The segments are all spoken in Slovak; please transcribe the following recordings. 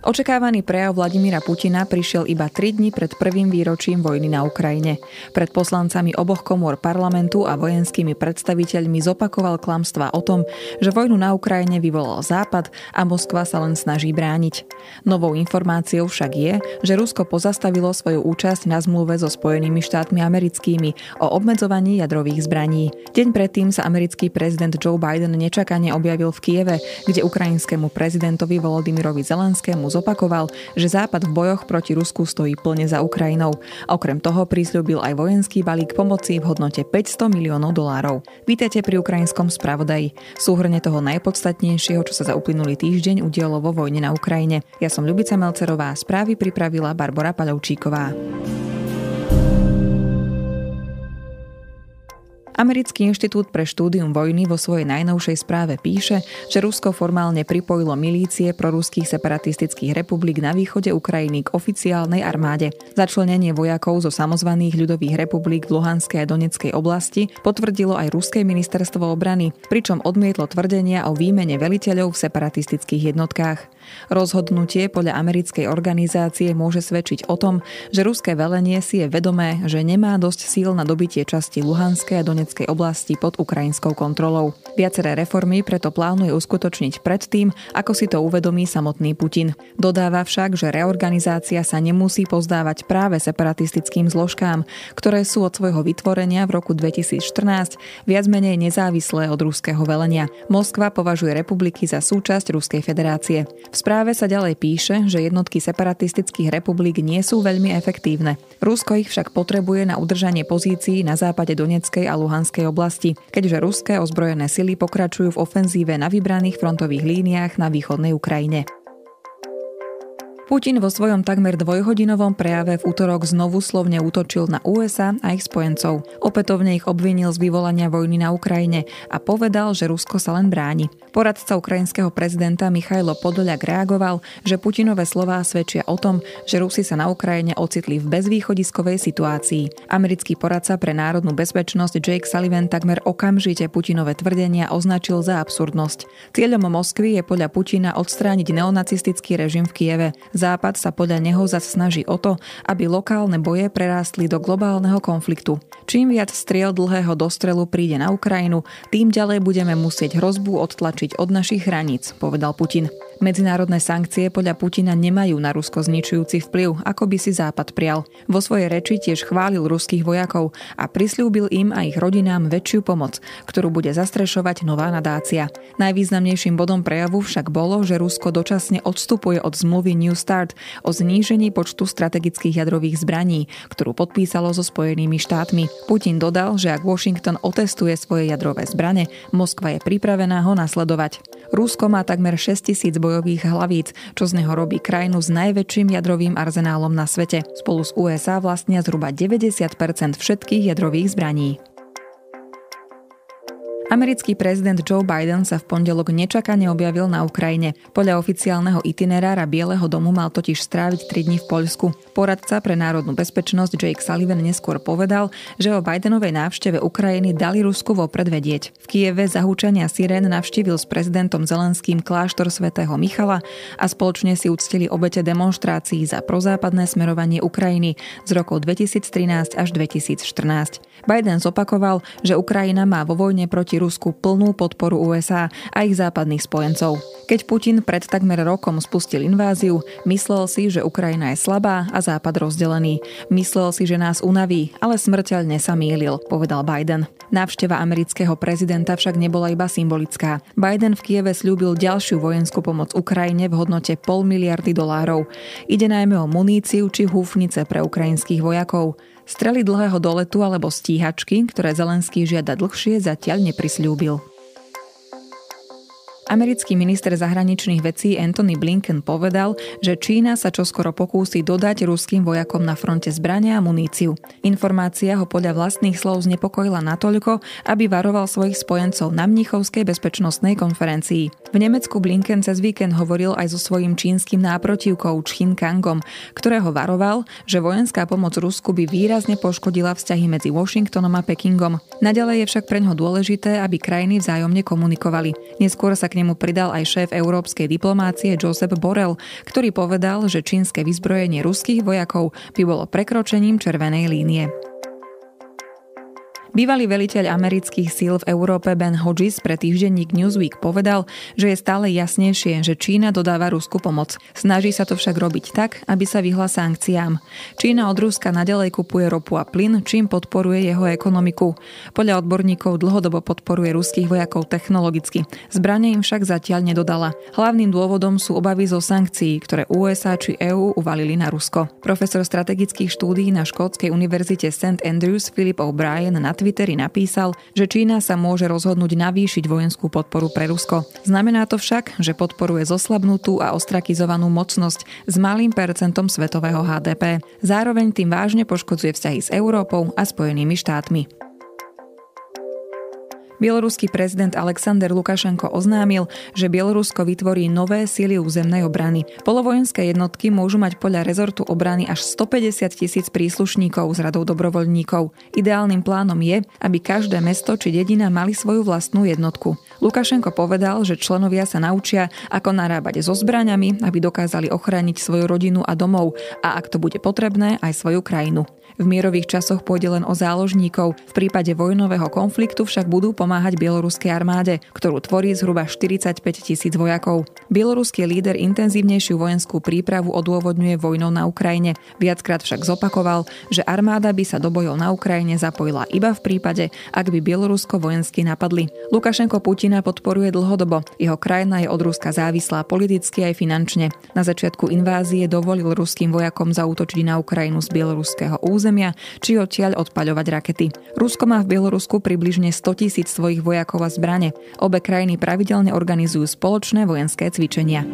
Očakávaný prejav Vladimíra Putina prišiel iba 3 dní pred prvým výročím vojny na Ukrajine. Pred poslancami oboch komôr parlamentu a vojenskými predstaviteľmi zopakoval klamstva o tom, že vojnu na Ukrajine vyvolal Západ a Moskva sa len snaží brániť. Novou informáciou však je, že Rusko pozastavilo svoju účasť na zmluve so Spojenými štátmi americkými o obmedzovaní jadrových zbraní. Deň predtým sa americký prezident Joe Biden nečakane objavil v Kieve, kde ukrajinskému prezidentovi Volodymyrovi Zelenskému zopakoval, že Západ v bojoch proti Rusku stojí plne za Ukrajinou. Okrem toho prislúbil aj vojenský balík pomoci v hodnote 500 miliónov dolárov. Vítejte pri ukrajinskom spravodaji. Súhrne toho najpodstatnejšieho, čo sa za uplynulý týždeň udialo vo vojne na Ukrajine. Ja som Ľubica Melcerová, správy pripravila Barbara Paľovčíková. Americký inštitút pre štúdium vojny vo svojej najnovšej správe píše, že Rusko formálne pripojilo milície proruských separatistických republik na východe Ukrajiny k oficiálnej armáde. Začlenenie vojakov zo samozvaných ľudových republik v Luhanskej a Doneckej oblasti potvrdilo aj Ruské ministerstvo obrany, pričom odmietlo tvrdenia o výmene veliteľov v separatistických jednotkách. Rozhodnutie podľa americkej organizácie môže svedčiť o tom, že ruské velenie si je vedomé, že nemá dosť síl na dobitie časti Luhanskej a Donetskej oblasti pod ukrajinskou kontrolou. Viaceré reformy preto plánuje uskutočniť predtým, ako si to uvedomí samotný Putin. Dodáva však, že reorganizácia sa nemusí pozdávať práve separatistickým zložkám, ktoré sú od svojho vytvorenia v roku 2014 viac menej nezávislé od ruského velenia. Moskva považuje republiky za súčasť Ruskej federácie. V správe sa ďalej píše, že jednotky separatistických republik nie sú veľmi efektívne. Rusko ich však potrebuje na udržanie pozícií na západe Donetskej a Luhanskej oblasti, keďže ruské ozbrojené sily pokračujú v ofenzíve na vybraných frontových líniách na východnej Ukrajine. Putin vo svojom takmer dvojhodinovom prejave v útorok znovu slovne útočil na USA a ich spojencov. Opätovne ich obvinil z vyvolania vojny na Ukrajine a povedal, že Rusko sa len bráni. Poradca ukrajinského prezidenta Michailo Podoliak reagoval, že Putinové slová svedčia o tom, že Rusi sa na Ukrajine ocitli v bezvýchodiskovej situácii. Americký poradca pre národnú bezpečnosť Jake Sullivan takmer okamžite Putinové tvrdenia označil za absurdnosť. Cieľom Moskvy je podľa Putina odstrániť neonacistický režim v Kieve. Západ sa podľa neho zas snaží o to, aby lokálne boje prerástli do globálneho konfliktu. Čím viac striel dlhého dostrelu príde na Ukrajinu, tým ďalej budeme musieť hrozbu odtlačiť od našich hraníc, povedal Putin. Medzinárodné sankcie podľa Putina nemajú na Rusko zničujúci vplyv, ako by si Západ prial. Vo svojej reči tiež chválil ruských vojakov a prislúbil im a ich rodinám väčšiu pomoc, ktorú bude zastrešovať nová nadácia. Najvýznamnejším bodom prejavu však bolo, že Rusko dočasne odstupuje od zmluvy New Start o znížení počtu strategických jadrových zbraní, ktorú podpísalo so Spojenými štátmi. Putin dodal, že ak Washington otestuje svoje jadrové zbrane, Moskva je pripravená ho nasledovať. Rusko má takmer 6 tisíc bojových hlavíc, čo z neho robí krajinu s najväčším jadrovým arzenálom na svete. Spolu s USA vlastnia zhruba 90% všetkých jadrových zbraní. Americký prezident Joe Biden sa v pondelok nečakane objavil na Ukrajine. Podľa oficiálneho itinerára Bieleho domu mal totiž stráviť 3 dní v Poľsku. Poradca pre národnú bezpečnosť Jake Sullivan neskôr povedal, že o Bidenovej návšteve Ukrajiny dali Rusku vopred vedieť. V Kieve zahúčania sirén navštívil s prezidentom Zelenským kláštor svätého Michala a spoločne si uctili obete demonstrácií za prozápadné smerovanie Ukrajiny z rokov 2013 až 2014. Biden zopakoval, že Ukrajina má vo vojne proti Rusku plnú podporu USA a ich západných spojencov. Keď Putin pred takmer rokom spustil inváziu, myslel si, že Ukrajina je slabá a Západ rozdelený. Myslel si, že nás unaví, ale smrteľne sa mýlil, povedal Biden. Návšteva amerického prezidenta však nebola iba symbolická. Biden v Kieve slúbil ďalšiu vojenskú pomoc Ukrajine v hodnote pol miliardy dolárov. Ide najmä o muníciu či húfnice pre ukrajinských vojakov. Strely dlhého doletu alebo stíhačky, ktoré Zelenský žiada dlhšie, zatiaľ neprisľúbil. Americký minister zahraničných vecí Anthony Blinken povedal, že Čína sa čoskoro pokúsi dodať ruským vojakom na fronte zbrania a muníciu. Informácia ho podľa vlastných slov znepokojila natoľko, aby varoval svojich spojencov na Mnichovskej bezpečnostnej konferencii. V Nemecku Blinken cez víkend hovoril aj so svojím čínskym náprotivkou Chin Kangom, ktorého varoval, že vojenská pomoc Rusku by výrazne poškodila vzťahy medzi Washingtonom a Pekingom. Naďalej je však pre ňo dôležité, aby krajiny vzájomne komunikovali. Neskôr sa k nemu pridal aj šéf európskej diplomácie Josep Borrell, ktorý povedal, že čínske vyzbrojenie ruských vojakov by bolo prekročením červenej línie. Bývalý veliteľ amerických síl v Európe Ben Hodges pre týždenník Newsweek povedal, že je stále jasnejšie, že Čína dodáva Rusku pomoc. Snaží sa to však robiť tak, aby sa vyhla sankciám. Čína od Ruska nadalej kupuje ropu a plyn, čím podporuje jeho ekonomiku. Podľa odborníkov dlhodobo podporuje ruských vojakov technologicky. Zbranie im však zatiaľ nedodala. Hlavným dôvodom sú obavy zo sankcií, ktoré USA či EÚ uvalili na Rusko. Profesor strategických štúdií na Škótskej univerzite St. Andrews Philip O'Brien na Twitteri napísal, že Čína sa môže rozhodnúť navýšiť vojenskú podporu pre Rusko. Znamená to však, že podporuje zoslabnutú a ostrakizovanú mocnosť s malým percentom svetového HDP. Zároveň tým vážne poškodzuje vzťahy s Európou a Spojenými štátmi. Bieloruský prezident Alexander Lukašenko oznámil, že Bielorusko vytvorí nové síly územnej obrany. Polovojenské jednotky môžu mať podľa rezortu obrany až 150 tisíc príslušníkov s radou dobrovoľníkov. Ideálnym plánom je, aby každé mesto či dedina mali svoju vlastnú jednotku. Lukašenko povedal, že členovia sa naučia, ako narábať so zbraňami, aby dokázali ochrániť svoju rodinu a domov a ak to bude potrebné, aj svoju krajinu. V mierových časoch pôjde len o záložníkov, v prípade vojnového konfliktu však budú pomáhať bieloruskej armáde, ktorú tvorí zhruba 45 tisíc vojakov. Bieloruský líder intenzívnejšiu vojenskú prípravu odôvodňuje vojnou na Ukrajine. Viackrát však zopakoval, že armáda by sa do bojov na Ukrajine zapojila iba v prípade, ak by Bielorusko vojensky napadli. Lukašenko Putina podporuje dlhodobo. Jeho krajina je od Ruska závislá politicky aj finančne. Na začiatku invázie dovolil ruským vojakom zautočiť na Ukrajinu z bieloruského územia, či odtiaľ odpaľovať rakety. Rusko má v Bielorusku približne 100 tisíc svojich vojakov a zbrane. Obe krajiny pravidelne organizujú spoločné vojenské cvičenia.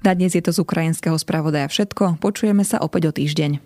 Na dnes je to z ukrajinského spravodaja všetko. Počujeme sa opäť o týždeň.